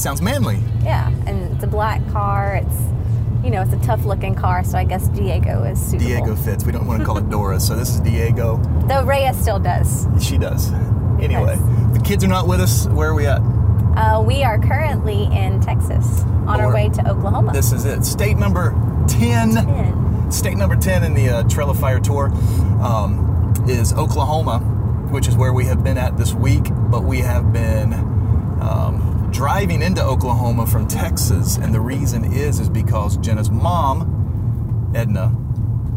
Sounds manly. yeah, and it's a black car. It's you know it's a tough looking car, so I guess Diego is suitable. Diego fits. We don't want to call it Dora, so this is Diego. Though Rhea still does. She does. Anyway, the kids are not with us. Where are we at? Uh, we are currently in Texas on our way to Oklahoma. This is it. State number 10. Ten. State number 10 in the uh, Trail of Fire Tour um, is Oklahoma, which is where we have been at this week. But we have been um, driving into Oklahoma from Texas, and the reason is is because Jenna's mom, Edna,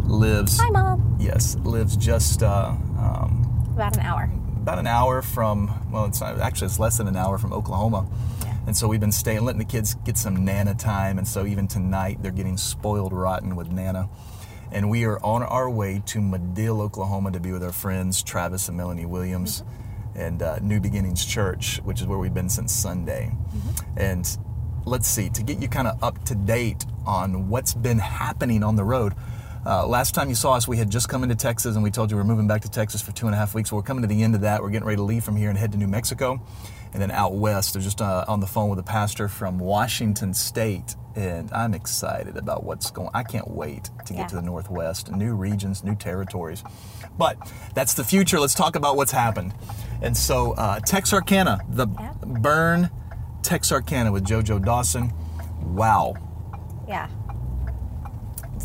lives. Hi, mom. Yes, lives just uh, um, About an hour. about an hour from. Well, it's not, actually it's less than an hour from Oklahoma. Yeah. And so we've been staying, letting the kids get some Nana time. And so even tonight, they're getting spoiled rotten with Nana. And we are on our way to Madill, Oklahoma to be with our friends, Travis and Melanie Williams, and uh, New Beginnings Church, which is where we've been since Sunday. And let's see, to get you kind of up to date on what's been happening on the road. Uh, last time you saw us, we had just come into Texas and we told you we're moving back to Texas for two and a half weeks. Well, we're coming to the end of that. We're getting ready to leave from here and head to New Mexico. And then out west, they're just uh, on the phone with a pastor from Washington State. And I'm excited about what's going I can't wait to get Yeah. to the Northwest. New regions, new territories. But that's the future. Let's talk about what's happened. And so, uh, Texarkana, the Yeah. Burn Texarkana with JoJo Dawson. Wow Yeah.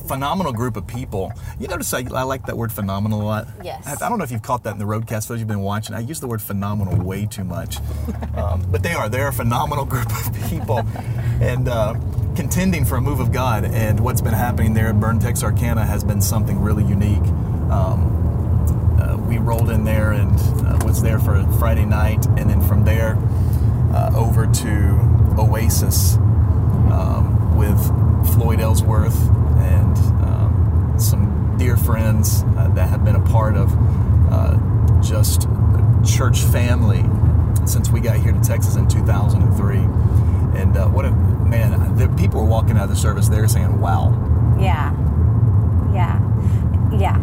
Phenomenal group of people. You notice I, I like that word phenomenal a lot. Yes. I, I don't know if you've caught that in the roadcast. Those you've been watching, I use the word phenomenal way too much. um, but they are. They're a phenomenal group of people, and uh, contending for a move of God. And what's been happening there at Burn Texarkana has been something really unique. Um, uh, we rolled in there and uh, was there for Friday night, and then from there uh, over to Oasis um, with Floyd Ellsworth and um, some dear friends uh, that have been a part of uh, just church family since we got here to Texas in 2003. And uh, what a man! The people were walking out of the service there saying, "Wow." Yeah. Yeah. Yeah.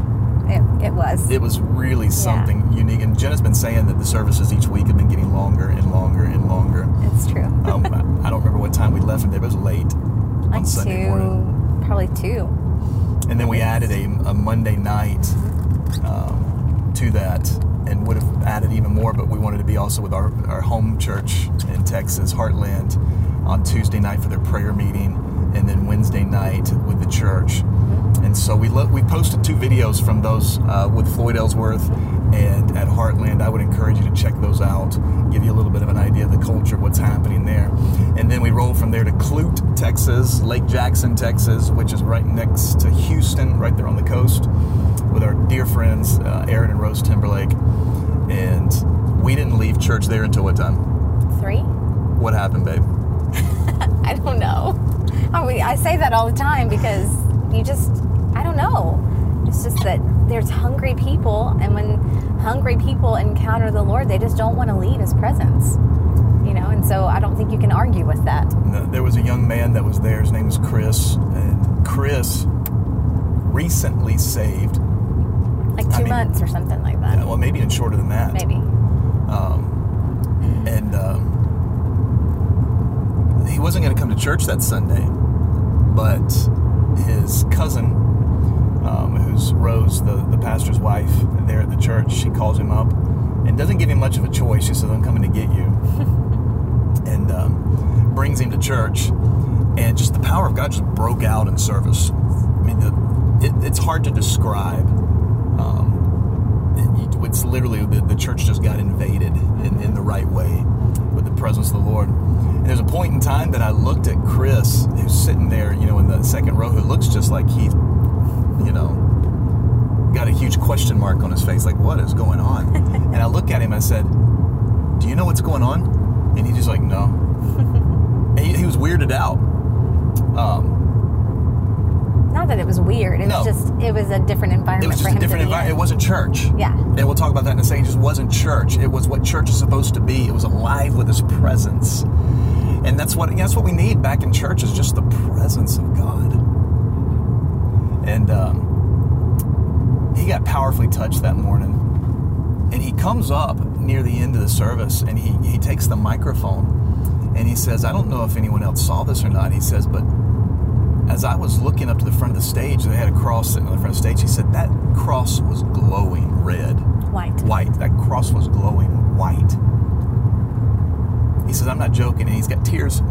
It, it was. It was really something unique. And Jenna's been saying that the services each week have been getting longer and longer and longer. it's true. Um, I don't remember what time we left from there, but it was late on Sunday two, morning. Probably two. And then we added a, a Monday night um, to that and would have added even more, but we wanted to be also with our, our home church in Texas, Heartland, on Tuesday night for their prayer meeting, and then Wednesday night with the church. And so we lo- we posted two videos from those uh, with Floyd Ellsworth and at Heartland. I would encourage you to check those out, give you a little bit of an idea of the culture, what's happening there. And then we rolled from there to Clute, Texas, Lake Jackson, Texas, which is right next to Houston, right there on the coast, with our dear friends uh, Aaron and Rose Timberlake. And we didn't leave church there until what time? Three? What happened, babe? I don't know. I mean, I say that all the time because you just, I don't know. It's just that there's hungry people, and when hungry people encounter the Lord, they just don't want to leave His presence. You know, and so I don't think you can argue with that. There was a young man that was there. His name was Chris, and Chris recently saved. Like I two mean- months or something like that. Well, maybe even shorter than that. Maybe. Um, and um, he wasn't going to come to church that Sunday, but his cousin, um, who's Rose, the, the pastor's wife there at the church, she calls him up and doesn't give him much of a choice. She says, I'm coming to get you. and um, brings him to church. And just the power of God just broke out in service. I mean, the, it, it's hard to describe. Um, it- it's literally the, the church just got invaded in, in the right way with the presence of the Lord. And there's a point in time that I looked at Chris, who's sitting there, you know, in the second row, who looks just like he, you know, got a huge question mark on his face, like, what is going on? and I look at him, I said, Do you know what's going on? And he's just like, No. and he, he was weirded out. Um, Not that it was weird. It No. was just, it was a different environment it was just a different environment. It wasn't church. Yeah. And we'll talk about that in a second. It just wasn't church. It was what church is supposed to be. It was alive with His presence. And that's what that's what we need back in church is just the presence of God. And um, he got powerfully touched that morning. And he comes up near the end of the service and he, he takes the microphone and he says, I don't know if anyone else saw this or not. He says, but as I was looking up to the front of the stage, they had a cross sitting on the front of the stage. He said, that cross was glowing red. White. White. That cross was glowing white. He says, I'm not joking. And he's got tears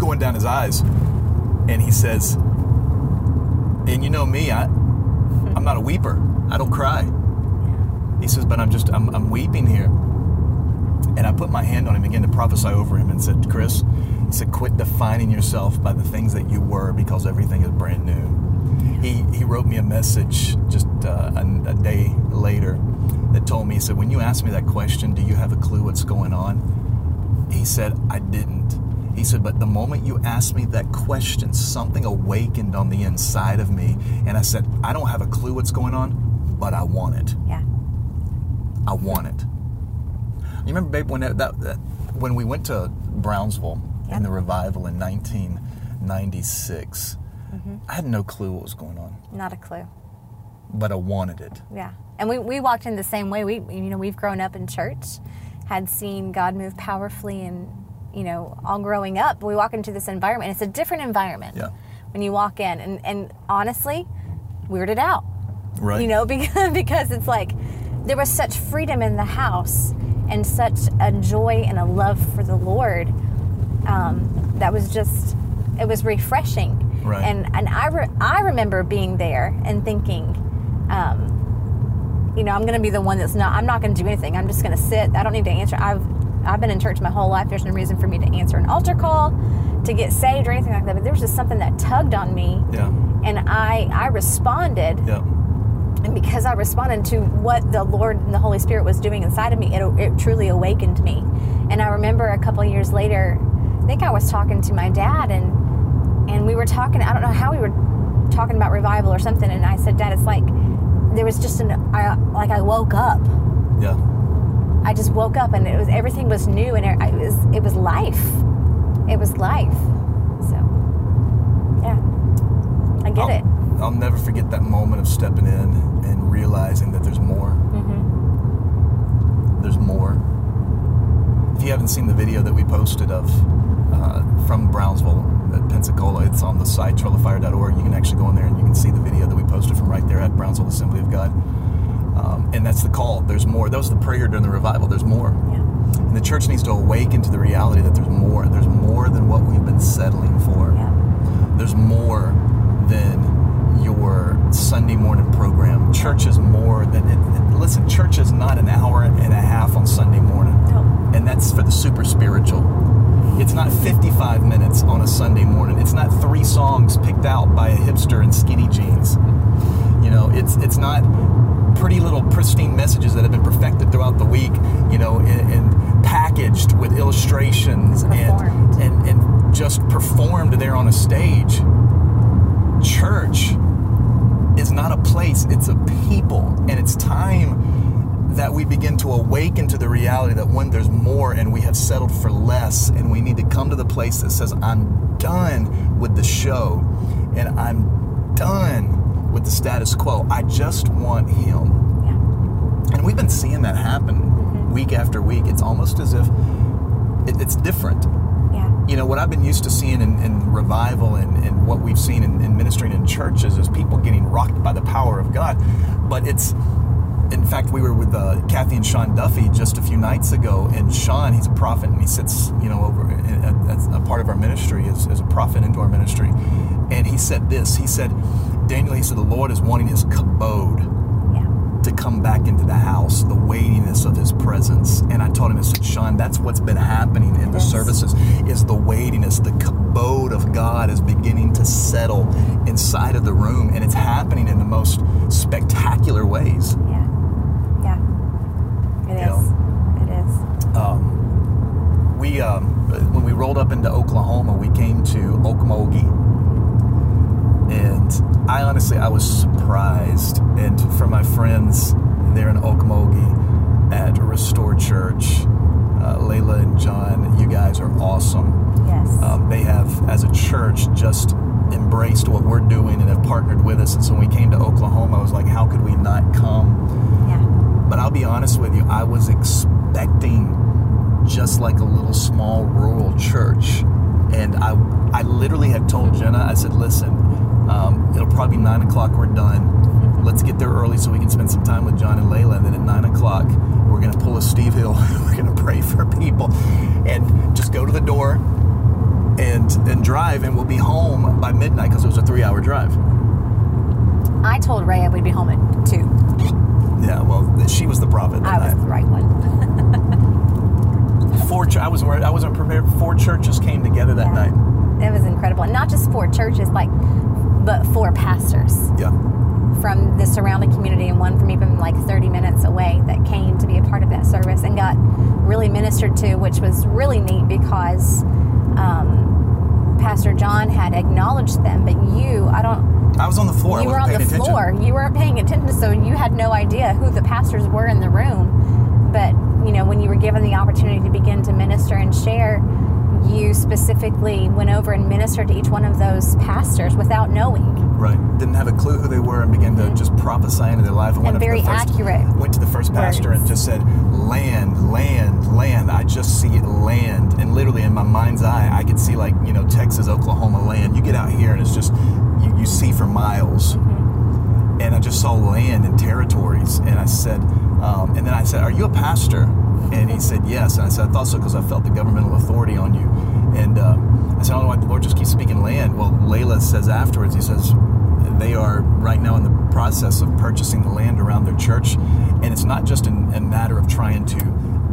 going down his eyes. And he says, and you know me, I, I'm not a weeper. I don't cry. He says, but I'm just, I'm, I'm weeping here. And I put my hand on him, again to prophesy over him, and said, Chris, he said, quit defining yourself by the things that you were because everything is brand new. He, he wrote me a message just uh, a, a day later that told me, he said, when you asked me that question, do you have a clue what's going on? He said, I didn't. He said, but the moment you asked me that question, something awakened on the inside of me. And I said, I don't have a clue what's going on, but I want it. Yeah. I want it. You remember, babe, when that, that, that when we went to Brownsville Yeah. in the revival in 1996, Mm-hmm. I had no clue what was going on, Not a clue. but I wanted it. Yeah. And we, we walked in the same way. We you know, we've grown up in church, had seen God move powerfully and you know, all growing up, we walk into this environment. It's a different environment Yeah. when you walk in and, and honestly, weirded out. Right. You know, because because it's like there was such freedom in the house and such a joy and a love for the Lord um, that was just it was refreshing. Right. And and I re- I remember being there and thinking, um, you know, I'm going to be the one that's not. I'm not going to do anything. I'm just going to sit. I don't need to answer. I've I've been in church my whole life. There's no reason for me to answer an altar call, to get saved or anything like that. But there was just something that tugged on me, Yeah. and I I responded. Yeah. And because I responded to what the Lord and the Holy Spirit was doing inside of me, it, it truly awakened me. And I remember a couple of years later, I think I was talking to my dad, and and we were talking. I don't know how we were talking about revival or something. And I said, Dad, it's like there was just an I, like I woke up. Yeah. I just woke up, and it was everything was new, and it, it was it was life. It was life. So yeah, I get I'll, it. I'll never forget that moment of stepping in and realizing that there's more. Mm-hmm. There's more. If you haven't seen the video that we posted of uh, from Brownsville at Pensacola, it's on the site trailoffire.org. You can actually go in there and you can see the video that we posted from right there at Brownsville Assembly of God. Um, and that's the call. There's more. That was the prayer during the revival. There's more. Yeah. And the church needs to awaken to the reality that there's more. There's more than what we've been settling for. Yeah. There's more than your Sunday morning program. Church is more than it, it- listen. Church is not an hour and a half on Sunday morning, No. and that's for the super spiritual. It's not 55 minutes on a Sunday morning. It's not three songs picked out by a hipster in skinny jeans. You know, it's it's not pretty little pristine messages that have been perfected throughout the week. You know, and, and packaged with illustrations and, and and just performed there on a stage. Church is not a place; it's a people, and it's time that we begin to awaken to the reality that when there's more and we have settled for less, and we need to come to the place that says, "I'm done with the show, and I'm done with the status quo. I just want Him." Yeah. And we've been seeing that happen week after week. It's almost as if it, it's different. Yeah. You know, what I've been used to seeing in, in revival and, and what we've seen in, in ministering in churches is people getting rocked by the power of God. But it's, in fact, we were with uh, Kathy and Sean Duffy just a few nights ago, and Sean, he's a prophet, and he sits, you know, over as a part of our ministry as, as a prophet into our ministry. And he said this He said, Daniel, he said, the Lord is wanting his kabod Yeah. to come back into the house, the weightiness of his presence. And I told him, I said, Sean, that's what's been happening in the Yes. services is the weightiness, the kabod of God is beginning to settle inside of the room. And it's happening in the most spectacular ways. Yeah. Yeah. It You is. It is. Um, we, um, when we rolled up into Oklahoma, we came to Okmulgee. And I honestly, I was surprised. And for my friends there in Okmulgee at Restore Church, uh, Layla and John, you guys are awesome. Yes. Um, they have, as a church, just embraced what we're doing and have partnered with us. And so when we came to Oklahoma, I was like, how could we not come? yeah. But I'll be honest with you, I was expecting just like a little small rural church. And I, I literally had told Jenna, I said, listen, um, it'll probably be nine o'clock, we're done. Let's get there early so we can spend some time with John and Layla. And then at nine o'clock, we're going to pull a Steve Hill. we're going to pray for people and just go to the door and, and drive, and we'll be home by midnight because it was a three hour drive. I told Rhea we'd be home at two. Yeah, well, she was the prophet. that I was night. the right one. four. Ch- I wasn't. worried- I wasn't prepared. Four churches came together that Yeah. night. It was incredible. And not just four churches, like, but four pastors Yeah, from the surrounding community and one from even like 30 minutes away that came to be a part of that service and got really ministered to, which was really neat because um, Pastor John had acknowledged them, but you, I don't, I was on the floor. you I were on the attention. floor. You weren't paying attention, so you had no idea who the pastors were in the room. But you know, when you were given the opportunity to begin to minister and share, you specifically went over and ministered to each one of those pastors without knowing. Right. Didn't have a clue who they were and began to just prophesy into their life. Mm-hmm. And to very first, accurate Went to the first pastor words. and just said, "Land, land, land." I just see land, and literally in my mind's eye, I could see like you know Texas, Oklahoma land. You get out here and it's just you, you see for miles. Mm-hmm. and I just saw land and territories. And I said, um, and then I said, "Are you a pastor?" And he said, "Yes." And I said, "I thought so because I felt the governmental authority on you." And uh, I said, "I don't know why the Lord just keeps speaking land." Well, Layla says afterwards, he says they are right now in the process of purchasing the land around their church, and it's not just in, a matter of trying to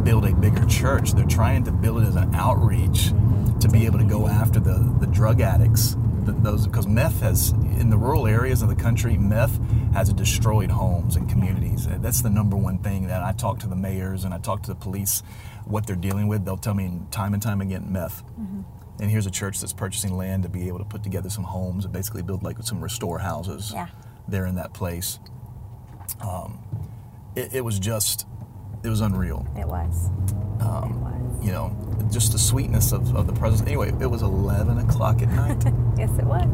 build a bigger church. They're trying to build it as an outreach to be able to go after the, the drug addicts. Th- Those because meth has in the rural areas of the country, meth has destroyed homes and communities. That's the number one thing that I talk to the mayors and I talk to the police what they're dealing with. They'll tell me time and time again meth. And here's a church that's purchasing land to be able to put together some homes and basically build like some restore houses Yeah. there in that place. Um, it, it was just, it was unreal. It was. it was. You know, just the sweetness of, of the presence. Anyway, it was 11 o'clock at night Yes, it was.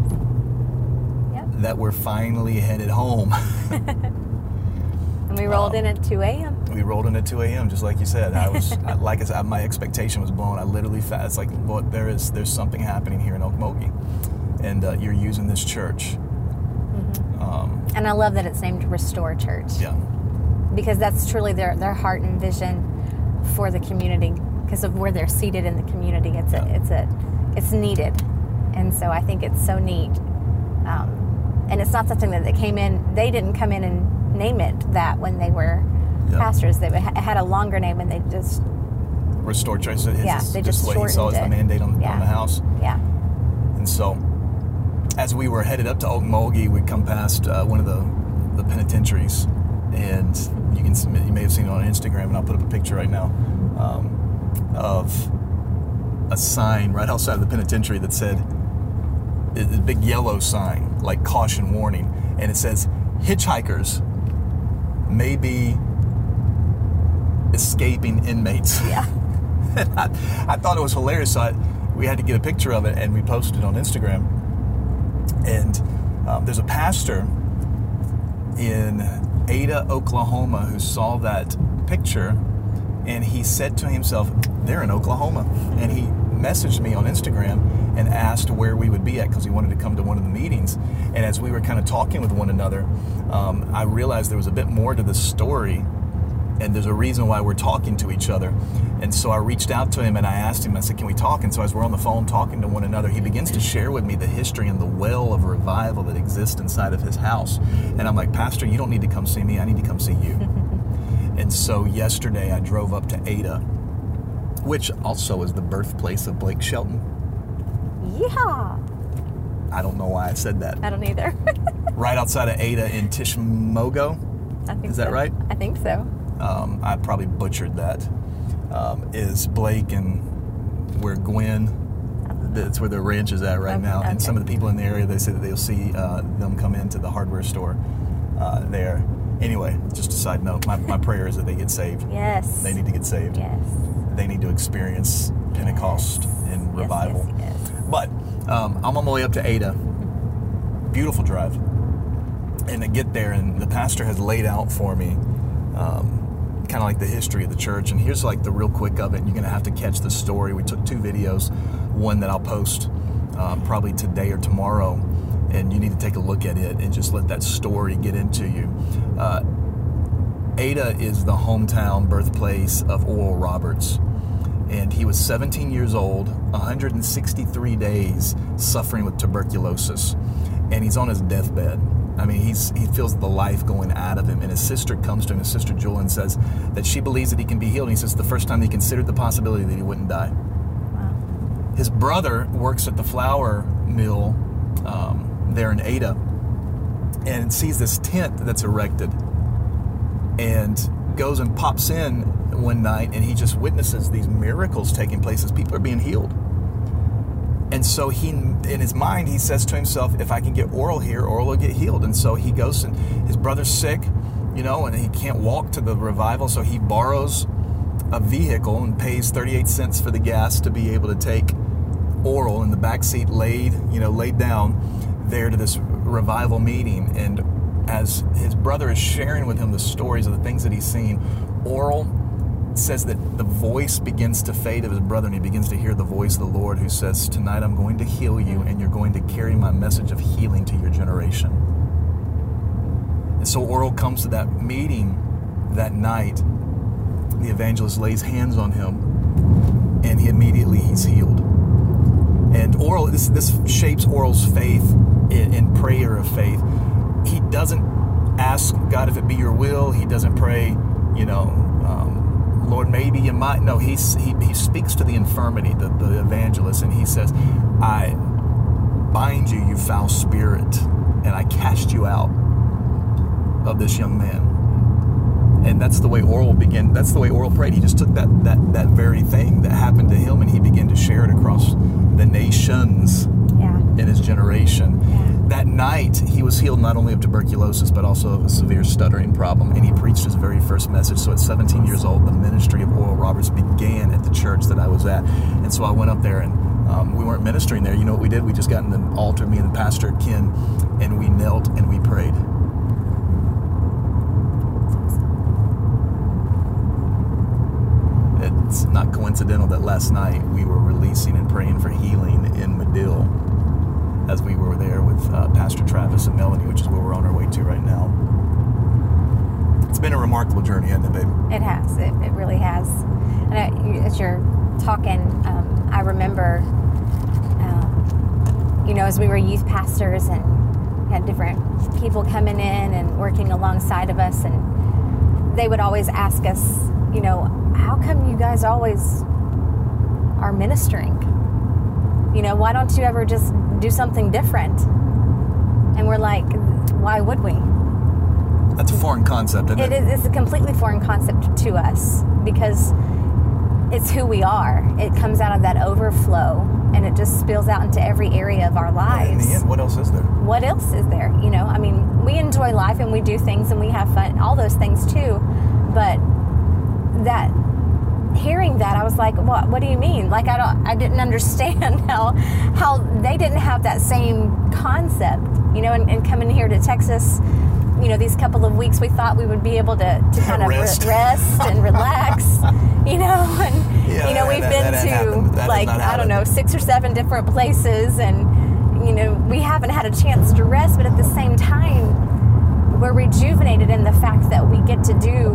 Yep. that we're finally headed home. And we rolled in at 2 a.m. we rolled in at 2 a.m. just like you said. I was, I, like I said, my expectation was blown. I literally, fa- it's like, Lord, there is, there's something happening here in Okmulgee. And uh, you're using this church. Um, And I love that it's named Restore Church. yeah. because that's truly their, their heart and vision for the community because of where they're seated in the community it's a, it's a it's needed and so i think it's so neat um, and it's not something that they came in they didn't come in and name it that when they were Yeah. pastors they had a longer name and they just restored church. It's Yeah, just, they just just what he saw as shortened the it. mandate on, Yeah. on the house. yeah And so, as we were headed up to Okmulgee, we come past uh, one of the, the penitentiaries, and you can submit, you may have seen it on Instagram, and I'll put up a picture right now um, of a sign right outside of the penitentiary that said a big yellow sign like caution warning, and it says hitchhikers may be escaping inmates. yeah I, I thought it was hilarious. So I, we had to get a picture of it and we posted it on Instagram. And um, there's a pastor in Ada, Oklahoma, who saw that picture and he said to himself, They're in Oklahoma. And he messaged me on Instagram and asked where we would be at because he wanted to come to one of the meetings. And as we were kind of talking with one another, um, I realized there was a bit more to the story and there's a reason why we're talking to each other. And so I reached out to him and I asked him, I said, Can we talk? And so as we're on the phone talking to one another, he begins to share with me the history and the well of revival that exists inside of his house. And I'm like, Pastor, you don't need to come see me, I need to come see you. And so yesterday I drove up to Ada, which also is the birthplace of Blake Shelton. yeah I don't know why I said that. i don't either Right outside of Ada in Tishmogo. I think Is that so. right? i think so um, I probably butchered that, um, is Blake and where Gwen, that's where their ranch is at right Okay, now. And okay. some of the people in the area, they say that they'll see uh, them come into the hardware store uh, there. Anyway, just a side note, my, my prayer is that they get saved. yes They need to get saved. yes they need to experience Pentecost and Yes, revival. yes, yes. But um, I'm on my way up to Ada. Beautiful drive. And I get there, and the pastor has laid out for me um, kind of like the history of the church. And here's like the real quick of it. You're going to have to catch the story. We took two videos, one that I'll post um, probably today or tomorrow. And you need to take a look at it and just let that story get into you. Uh, Ada is the hometown birthplace of Oral Roberts. And he was 17 years old, 163 days suffering with tuberculosis. And he's on his deathbed. I mean, he's, he feels the life going out of him. And his sister comes to him, his sister Jewel, and says that she believes that he can be healed. And he says the first time he considered the possibility that he wouldn't die. Wow. His brother works at the um, there in Ada and sees this tent that's erected and goes and pops in one night and he just witnesses these miracles taking place as people are being healed. And so he, in his mind, he says to himself, if I can get Oral here, Oral will get healed. And so he goes and his brother's sick, you know, and he can't walk to the revival. So he borrows a vehicle and pays 38 cents for the gas to be able to take Oral in the back seat laid, you know, laid down there to this revival meeting. And as his brother is sharing with him the stories of the things that he's seen, Oral says that the voice begins to fade of his brother and he begins to hear the voice of the Lord who says, Tonight I'm going to heal you and you're going to carry my message of healing to your generation. And so Oral comes to that meeting that night. The evangelist lays hands on him and he immediately he's healed. And Oral, this, this shapes Oral's faith in, in prayer of faith. He doesn't ask God if it be your will. He doesn't pray, you know, um, Lord, maybe you might. No, he's, he, he speaks to the infirmity, the, the evangelist, and he says, I bind you, you foul spirit, and I cast you out of this young man. And that's the way Oral began. That's the way Oral prayed. He just took that that that very thing that happened to him, and he began to share it across the nations. In his generation. Yeah. That night, he was healed not only of tuberculosis, but also of a severe stuttering problem, and he preached his very first message. So at 17 years old, the ministry of Oral Roberts began at the church that I was at. And so I went up there, and um, we weren't ministering there. You know what we did? We just got in the altar, me and the pastor, Ken, and we knelt and we prayed. It's not coincidental that last night we were releasing and praying for healing in Madill as we were there with uh, Pastor Travis and Melanie, which is where we're on our way to right now. It's been a remarkable journey, hasn't it, babe? It has. It, it really has. And I, as you're talking, um, I remember, um, you know, as we were youth pastors and had different people coming in and working alongside of us, and they would always ask us, you know, how come you guys always are ministering? You know, why don't you ever just do something different? And we're like, why would we? That's a foreign concept, isn't it? It is it's a completely foreign concept to us because it's who we are. It comes out of that overflow and it just spills out into every area of our In lives. the end, what else is there? What else is there? You know, I mean, we enjoy life and we do things and we have fun, all those things too. But that hearing that I was like, what what do you mean? Like I don't I didn't understand how how they didn't have that same concept, you know, and, and coming here to Texas, you know, these couple of weeks we thought we would be able to, to kind of Rest. Re- rest and relax, you know, and Yeah, you know, we've that- been that to happened. That has like I don't know, six or seven different places and you know, we haven't had a chance to rest, but at the same time we're rejuvenated in the fact that we get to do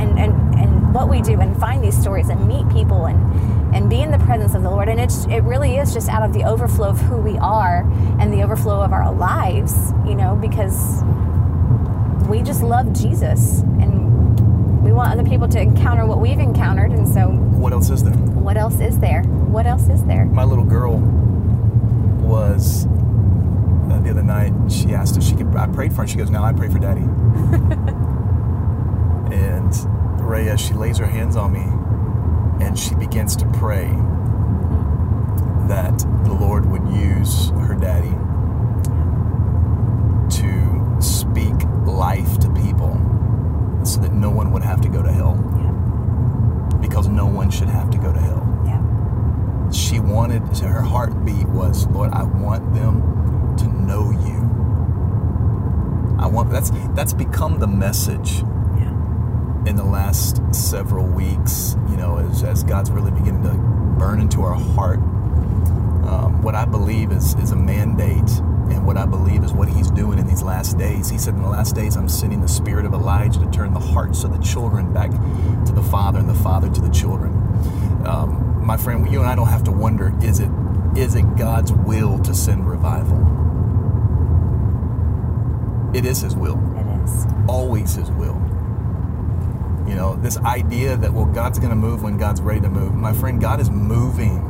and, and what we do and find these stories and meet people and, and be in the presence of the Lord. And it's, it really is just out of the overflow of who we are and the overflow of our lives, you know, because we just love Jesus and we want other people to encounter what we've encountered. And so, What else is there? what else is there? What else is there? My little girl was uh, the other night. She asked if she could. I prayed for her. She goes, "Now I pray for Daddy." Ray as she lays her hands on me and she begins to pray that the Lord would use her daddy to speak life to people so that no one would have to go to hell. Yeah. Because no one should have to go to hell. Yeah. She wanted, her heartbeat was, Lord, I want them to know you. I want that's that's become the message in the last several weeks, you know, as, as God's really beginning to burn into our heart. Um, what I believe is, is a mandate, and what I believe is what He's doing in these last days. He said, In the last days, I'm sending the spirit of Elijah to turn the hearts of the children back to the Father, and the Father to the children. Um, my friend, you and I don't have to wonder is it, is it God's will to send revival? It is His will It is. always his will. You know, this idea that, well, God's going to move when God's ready to move. My friend, God is moving.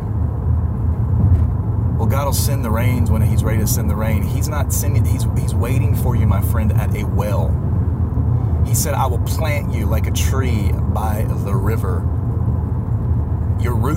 Well, God will send the rains when he's ready to send the rain. He's not sending, he's, he's waiting for you, my friend, at a well. He said, I will plant you like a tree by the river.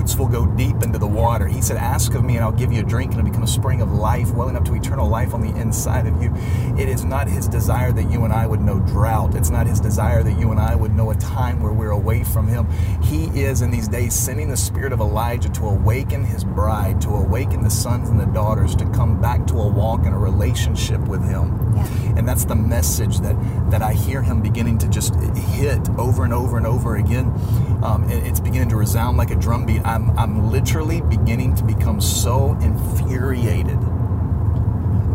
Roots will go deep into the water. He said, Ask of me, and I'll give you a drink, and it'll become a spring of life, welling up to eternal life on the inside of you. It is not his desire that you and I would know drought. It's not his desire that you and I would know a time where we're away from him. He is in these days sending the spirit of Elijah to awaken his bride, to awaken the sons and the daughters to come back to a walk and a relationship with him. Yeah. And that's the message that, that I hear him beginning to just hit over and over and over again. Um, it's beginning to resound like a drum beat. I'm, I'm literally beginning to become so infuriated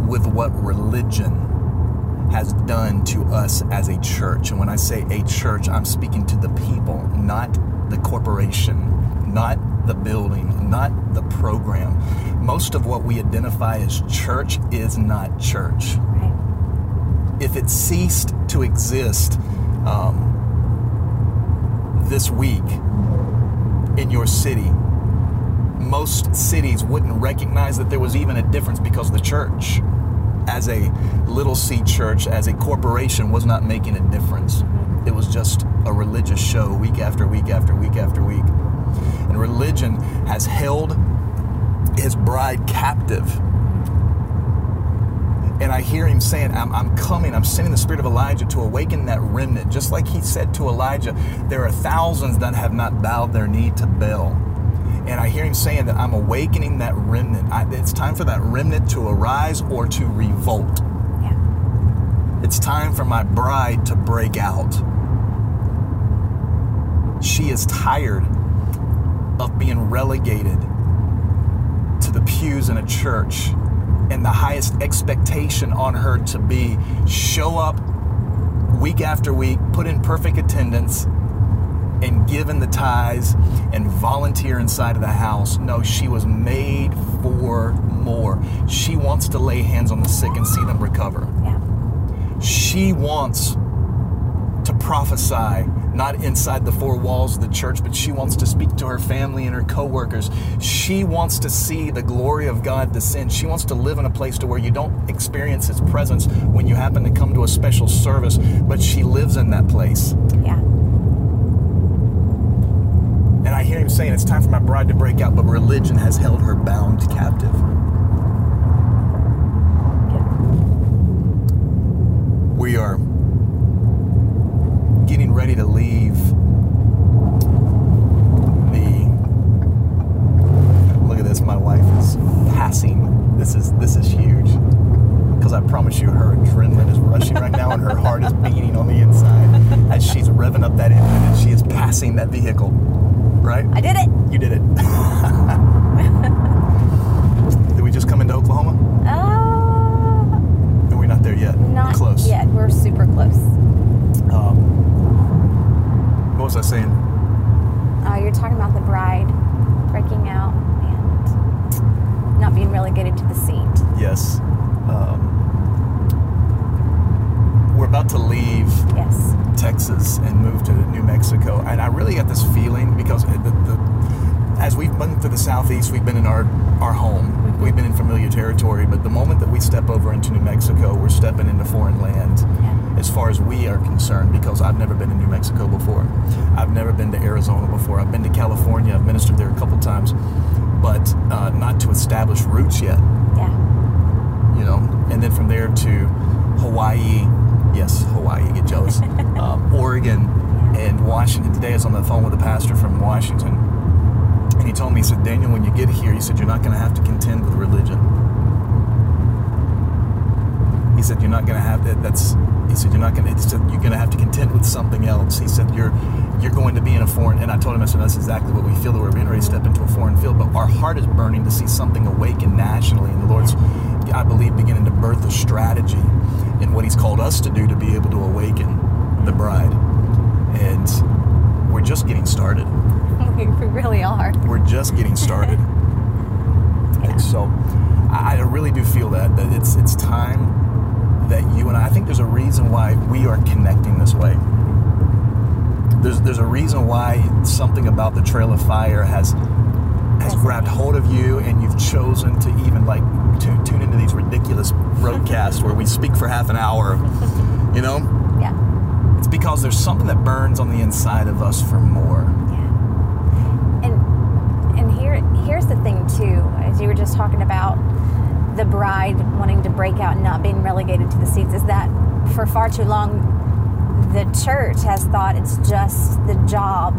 with what religion has done to us as a church. And when I say a church, I'm speaking to the people, not the corporation, not the building, not the program. Most of what we identify as church is not church if it ceased to exist um, this week in your city, most cities wouldn't recognize that there was even a difference because the church, as a little c church, as a corporation, was not making a difference. It was just a religious show week after week after week after week. And religion has held his bride captive and I hear him saying, I'm, I'm coming, I'm sending the spirit of Elijah to awaken that remnant. Just like he said to Elijah, there are thousands that have not bowed their knee to Baal. And I hear him saying that I'm awakening that remnant. I, it's time for that remnant to arise or to revolt. Yeah. It's time for my bride to break out. She is tired of being relegated to the pews in a church and the highest expectation on her to be show up week after week, put in perfect attendance, and give in the ties and volunteer inside of the house. No, she was made for more. She wants to lay hands on the sick and see them recover. Yeah. She wants prophesy, not inside the four walls of the church, but she wants to speak to her family and her coworkers. She wants to see the glory of God descend. She wants to live in a place to where you don't experience His presence when you happen to come to a special service, but she lives in that place. Yeah. And I hear him saying, It's time for my bride to break out, but religion has held her bound captive. We are getting ready to leave the. Look at this, my wife is This is this is huge. Because I promise you, her adrenaline is rushing right now, and her heart is beating on the inside as she's revving up that engine, and she is passing that vehicle. Right? I did it. You did it. did we just come into Oklahoma? Uh, Or are we not there yet? not Close. yet. We're super close. Um, what was I saying? Uh, you're talking about the bride breaking out and not being relegated to the seat. Yes. Um, we're about to leave Yes. Texas and move to New Mexico, and I really got this feeling because the, the, as we've been through the southeast, we've been in our our home, we've been in familiar territory. But the moment that we step over into New Mexico, we're stepping into foreign land. Yeah. as far as we are concerned because I've never been to New Mexico before. I've never been to Arizona before. I've been to California. I've ministered there a couple times, but uh, not to establish roots yet, Yeah. you know. And then from there to Hawaii. Yes, Hawaii. Get jealous. um, Oregon and Washington. Today I was on the phone with a pastor from Washington. And he told me, he said, Daniel, when you get here, he said, you're not going to have to contend with religion. He said, you're not going to have that. That's he said you're not going to you're going to have to contend with something else. He said you're you're going to be in a foreign and I told him I said that's exactly what we feel that we're being ready to step into a foreign field, but our heart is burning to see something awaken nationally and the Lord's I believe beginning to birth a strategy in what he's called us to do to be able to awaken the bride. And we're just getting started. we really are. We're just getting started. Yeah. And so I I really do feel that that it's it's time that you and I, I think there's a reason why we are connecting this way. There's there's a reason why something about the Trail of Fire has has grabbed hold of you and you've chosen to even like tu- tune into these ridiculous broadcasts where we speak for half an hour. You know, Yeah. it's because there's something that burns on the inside of us for more. Yeah. And and here here's the thing too, as you were just talking about the bride wanting to break out and not being relegated to the seats, is that for far too long the church has thought it's just the job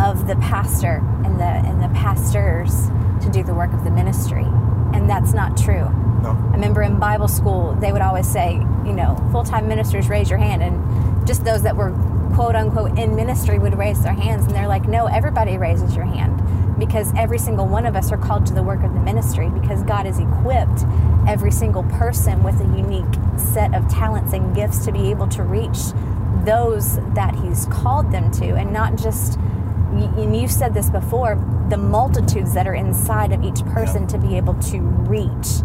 of the pastor and the and the pastors to do the work of the ministry. And that's not true. No. I remember in Bible school, they would always say, you know, full time ministers raise your hand. And just those that were quote unquote in ministry would raise their hands. And they're like, no, everybody raises your hand because every single one of us are called to the work of the ministry because God has equipped every single person with a unique set of talents and gifts to be able to reach those that He's called them to and not just and you've said this before the multitudes that are inside of each person Yeah. to be able to reach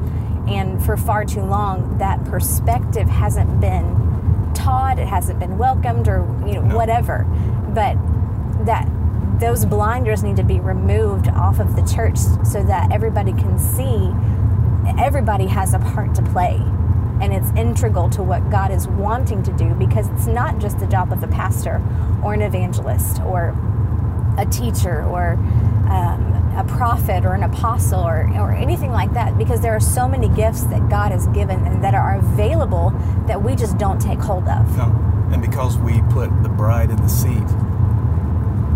and for far too long that perspective hasn't been taught it hasn't been welcomed or you know No. whatever but that those blinders need to be removed off of the church so that everybody can see everybody has a part to play and it's integral to what God is wanting to do because it's not just the job of a pastor or an evangelist or a teacher or um, a prophet or an apostle or, or anything like that because there are so many gifts that God has given and that are available that we just don't take hold of. No. And because we put the bride in the seat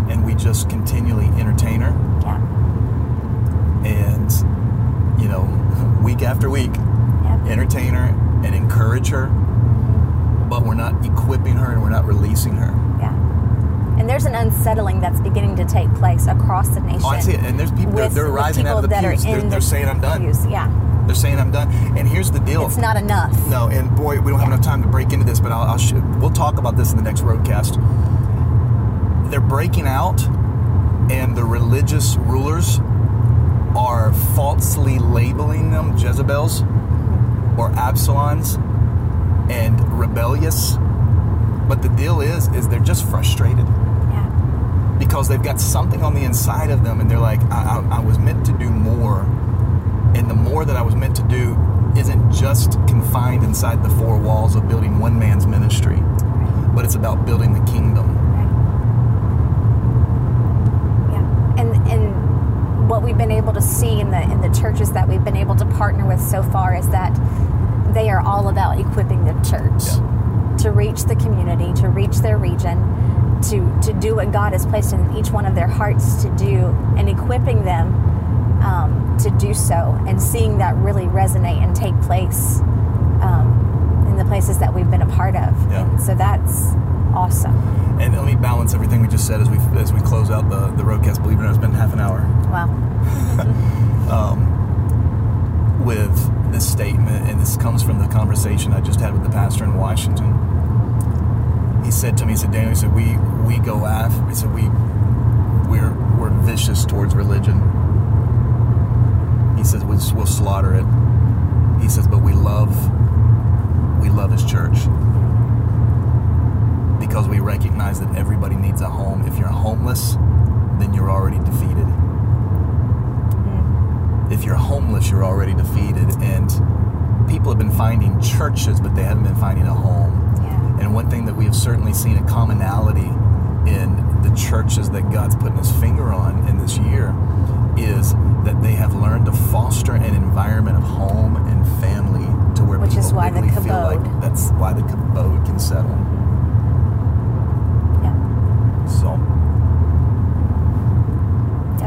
and we just continually entertain her Yeah. and, you know, week after week, Yeah. entertain her and encourage her, but we're not equipping her and we're not releasing her. Yeah. And there's an unsettling that's beginning to take place across the nation. Oh, I see it. And there's people, they're, they're the rising out of the people that are pews. They're, in they're saying, I'm done. pews. Yeah. They're saying, I'm done. And here's the deal. It's not enough. No, and boy, we don't have enough time to break into this, but I'll, I'll sh- we'll talk about this in the next roadcast. They're breaking out, and the religious rulers are falsely labeling them Jezebels or Absaloms and rebellious. But the deal is, is they're just frustrated Yeah. because they've got something on the inside of them, and they're like, I, I, I was meant to do more, and the more that I was meant to do isn't just confined inside the four walls of building one man's ministry, but it's about building the kingdom. Yeah. And and what we've been able to see in the in the churches that we've been able to partner with so far is that they are all about equipping the church to reach the community, to reach their region, to to do what God has placed in each one of their hearts to do, and equipping them um, to do so, and seeing that really resonate and take place um, in the places that we've been a part of. Yeah. So that's awesome. And let me balance everything we just said as we as we close out the the roadcast. Believe it or not, it's been half an hour. Wow. um, with this statement, and this comes from the conversation I just had with the pastor in Washington. He said to me, he said, Daniel, he said, we we go after, he said, we we're we're vicious towards religion. He says we, we'll slaughter it. He says, but we love we love his church because we recognize that everybody needs a home. If you're homeless, then you're already defeated if you're homeless, you're already defeated. And people have been finding churches, but they haven't been finding a home. Yeah. And one thing that we have certainly seen a commonality in the churches that God's putting his finger on in this year is that they have learned to foster an environment of home and family to where Which people is why the feel like that's why the kabod can settle. Yeah. So.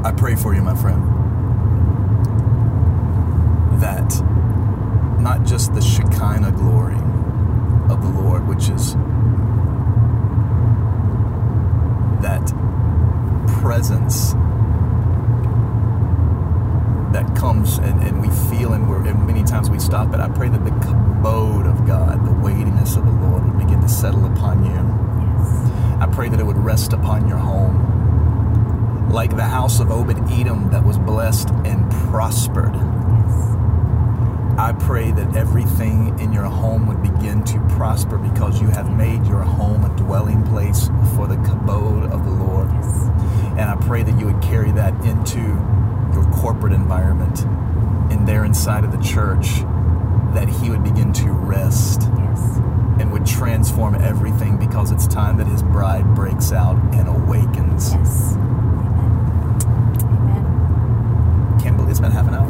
I pray for you, my friend, that not just the Shekinah glory of the Lord, which is that presence that comes and, and we feel and, we're, and many times we stop it. I pray that the kabod of God, the weightiness of the Lord would begin to settle upon you. Yes. I pray that it would rest upon your home. Like the house of Obed Edom that was blessed and prospered. I pray that everything in your home would begin to prosper because you have made your home a dwelling place for the kabod of the Lord. Yes. And I pray that you would carry that into your corporate environment and there inside of the church, that He would begin to rest Yes. and would transform everything because it's time that His bride breaks out and awakens. Yes. Amen. Can't believe it's been half an hour.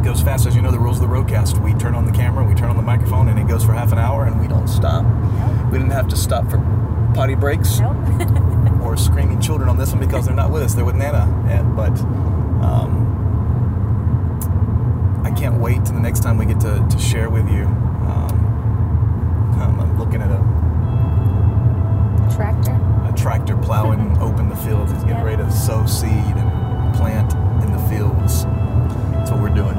It goes fast. As you know, the rules of the roadcast. We turn on the camera, we turn on the microphone, and it goes for half an hour, and we don't stop. Nope. We didn't have to stop for potty breaks Nope. or screaming children on this one because they're not with us. They're with Nana. And, but um, I can't wait to the next time we get to, to share with you. Um, I'm looking at a, Tractor. a tractor plowing open the fields. He's getting Yeah. ready to sow seed and plant in the fields. That's what we're doing.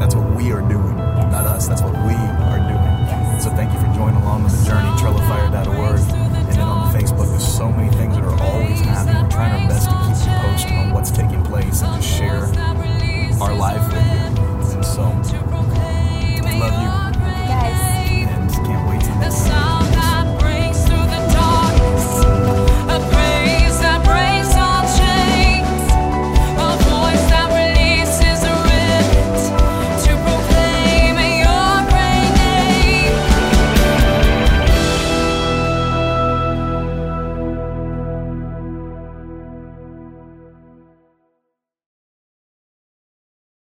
That's what we are doing. Not us. That's what we are doing. So thank you for joining along with the journey, trailoffire.org. And then on the Facebook, there's so many things that are always happening. We're trying our best to keep you posted on what's taking place and to share our life with you. And so, love you.